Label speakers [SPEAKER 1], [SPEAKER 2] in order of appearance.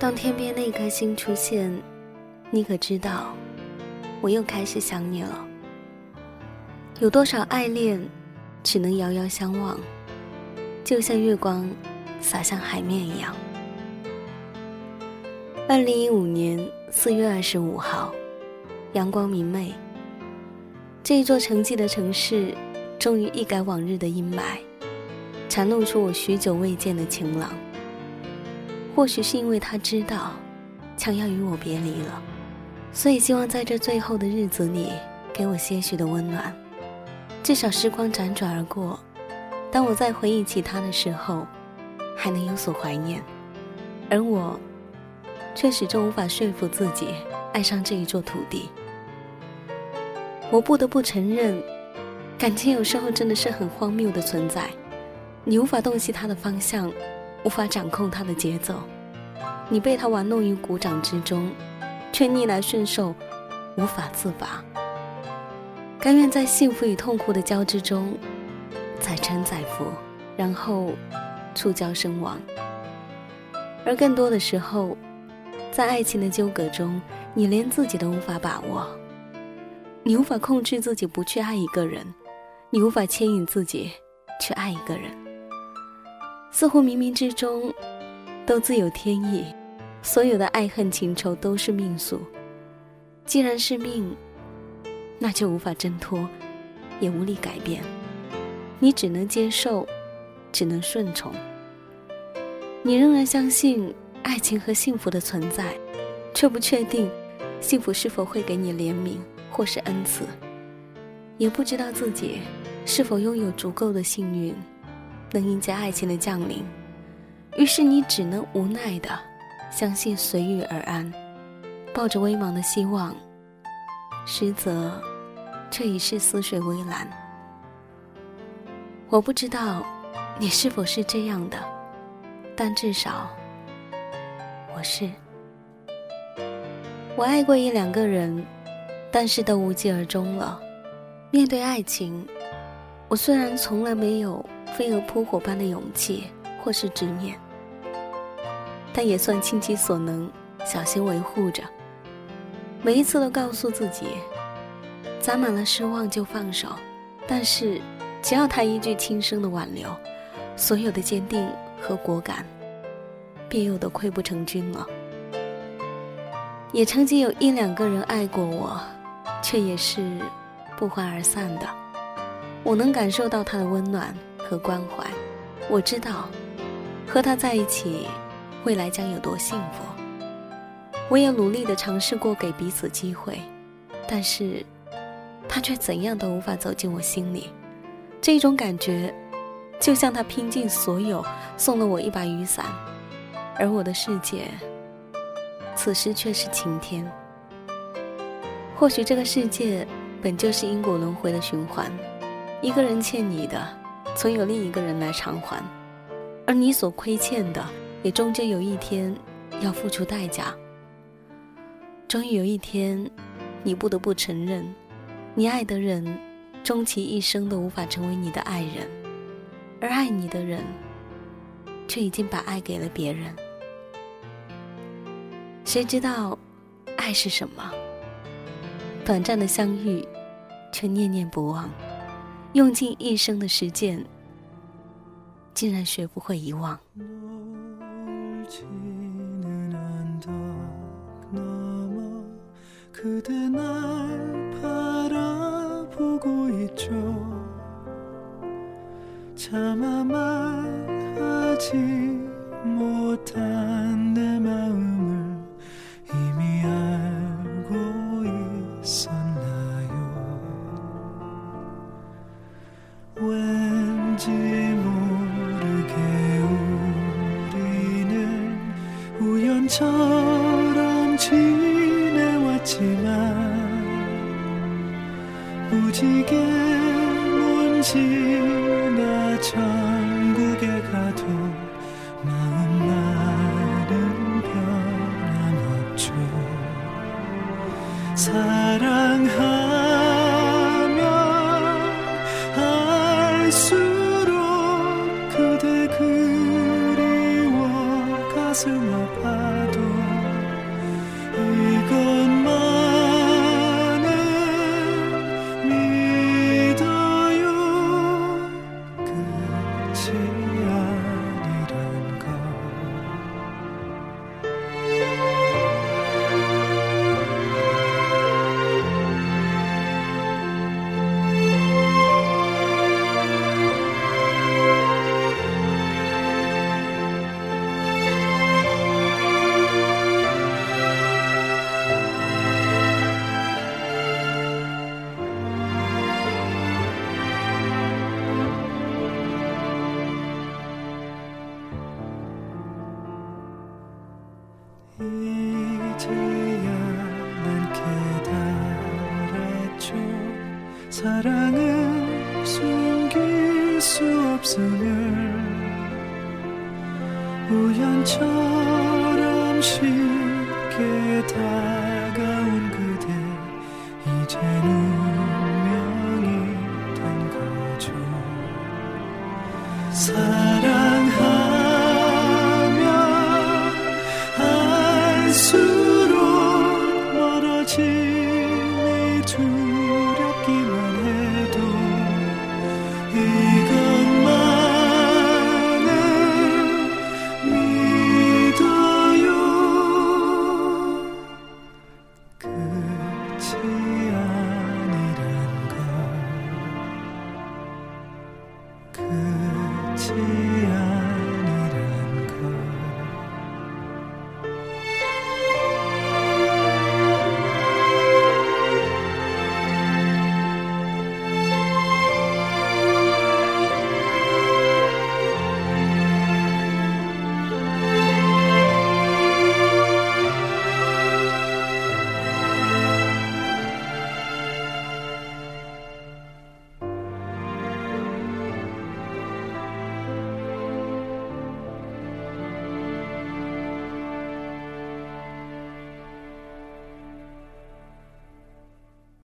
[SPEAKER 1] 当天边那颗星出现，你可知道，我又开始想你了。有多少爱恋，只能遥遥相望，就像月光洒向海面一样。二零一五年四月二十五号，阳光明媚。这一座沉寂的城市，终于一改往日的阴霾，展露出我许久未见的晴朗。或许是因为他知道，将要与我别离了，所以希望在这最后的日子里，给我些许的温暖。至少时光辗转而过，当我再回忆起他的时候，还能有所怀念。而我，却始终无法说服自己爱上这一座土地。我不得不承认，感情有时候真的是很荒谬的存在。你无法洞悉它的方向，无法掌控它的节奏，你被它玩弄于股掌之中，却逆来顺受，无法自拔。甘愿在幸福与痛苦的交织中，载沉载浮，然后触礁身亡。而更多的时候，在爱情的纠葛中，你连自己都无法把握。你无法控制自己不去爱一个人，你无法牵引自己去爱一个人。似乎冥冥之中都自有天意，所有的爱恨情仇都是命数。既然是命，那就无法挣脱，也无力改变。你只能接受，只能顺从。你仍然相信爱情和幸福的存在，却不确定幸福是否会给你怜悯。或是恩赐，也不知道自己是否拥有足够的幸运，能迎接爱情的降临。于是你只能无奈的相信随遇而安，抱着微茫的希望，实则却已是似水微澜。我不知道你是否是这样的，但至少我是。我爱过一两个人。但是都无疾而终了。面对爱情，我虽然从来没有飞蛾扑火般的勇气或是执念，但也算倾其所能，小心维护着。每一次都告诉自己，攒满了失望就放手。但是，只要他一句轻声的挽留，所有的坚定和果敢，便又都溃不成军了。也曾经有一两个人爱过我。却也是不欢而散的。我能感受到他的温暖和关怀，我知道和他在一起，未来将有多幸福。我也努力的尝试过给彼此机会，但是他却怎样都无法走进我心里。这种感觉，就像他拼尽所有送了我一把雨伞，而我的世界，此时却是晴天。或许这个世界本就是因果轮回的循环，一个人欠你的，总有另一个人来偿还，而你所亏欠的，也终究有一天要付出代价。终于有一天，你不得不承认，你爱的人，终其一生都无法成为你的爱人，而爱你的人，却已经把爱给了别人。谁知道，爱是什么？短暂的相遇，却念念不忘；用尽一生的时间，竟然学不会遗忘。
[SPEAKER 2] 지나왔지만 무지개 문 지나 천국에 가도 마음만은 변함없죠 사랑하면 알수록 그대 그리워 가슴 아파. 도 사랑은 숨길 수 없음을 우연처럼 쉽게 다가온 그대 이제는 운명이 된 거죠. 사랑 see.